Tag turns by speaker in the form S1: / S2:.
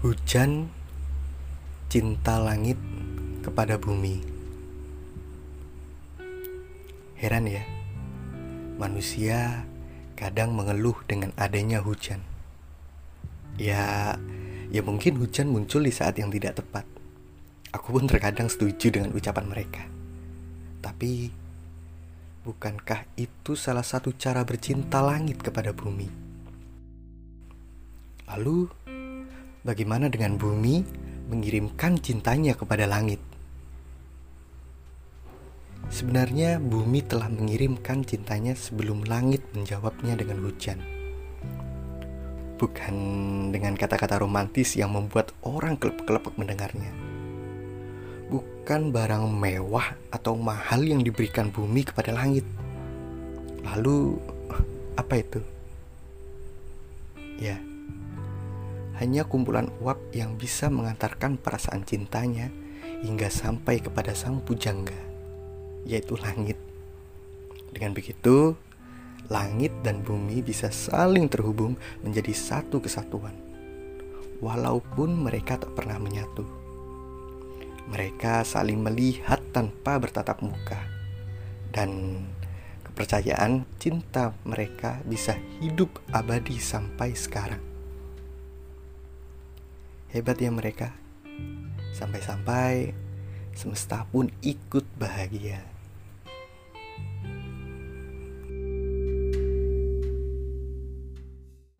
S1: Hujan cinta langit kepada bumi. Heran ya, manusia kadang mengeluh dengan adanya hujan. Ya, ya mungkin hujan muncul di saat yang tidak tepat. Aku pun terkadang setuju dengan ucapan mereka. Tapi, bukankah itu salah satu cara bercinta langit kepada bumi? Lalu, bagaimana dengan bumi mengirimkan cintanya kepada langit? Sebenarnya bumi telah mengirimkan cintanya sebelum langit menjawabnya dengan hujan. Bukan dengan kata-kata romantis yang membuat orang kelepek-kelepek mendengarnya. Bukan barang mewah atau mahal yang diberikan bumi kepada langit. Lalu, apa itu? Ya, hanya kumpulan uap yang bisa mengantarkan perasaan cintanya hingga sampai kepada sang pujangga, yaitu langit. Dengan begitu, langit dan bumi bisa saling terhubung menjadi satu kesatuan, walaupun mereka tak pernah menyatu. Mereka saling melihat tanpa bertatap muka, dan kepercayaan cinta mereka bisa hidup abadi sampai sekarang. Hebat ya mereka. Sampai-sampai semesta pun ikut bahagia.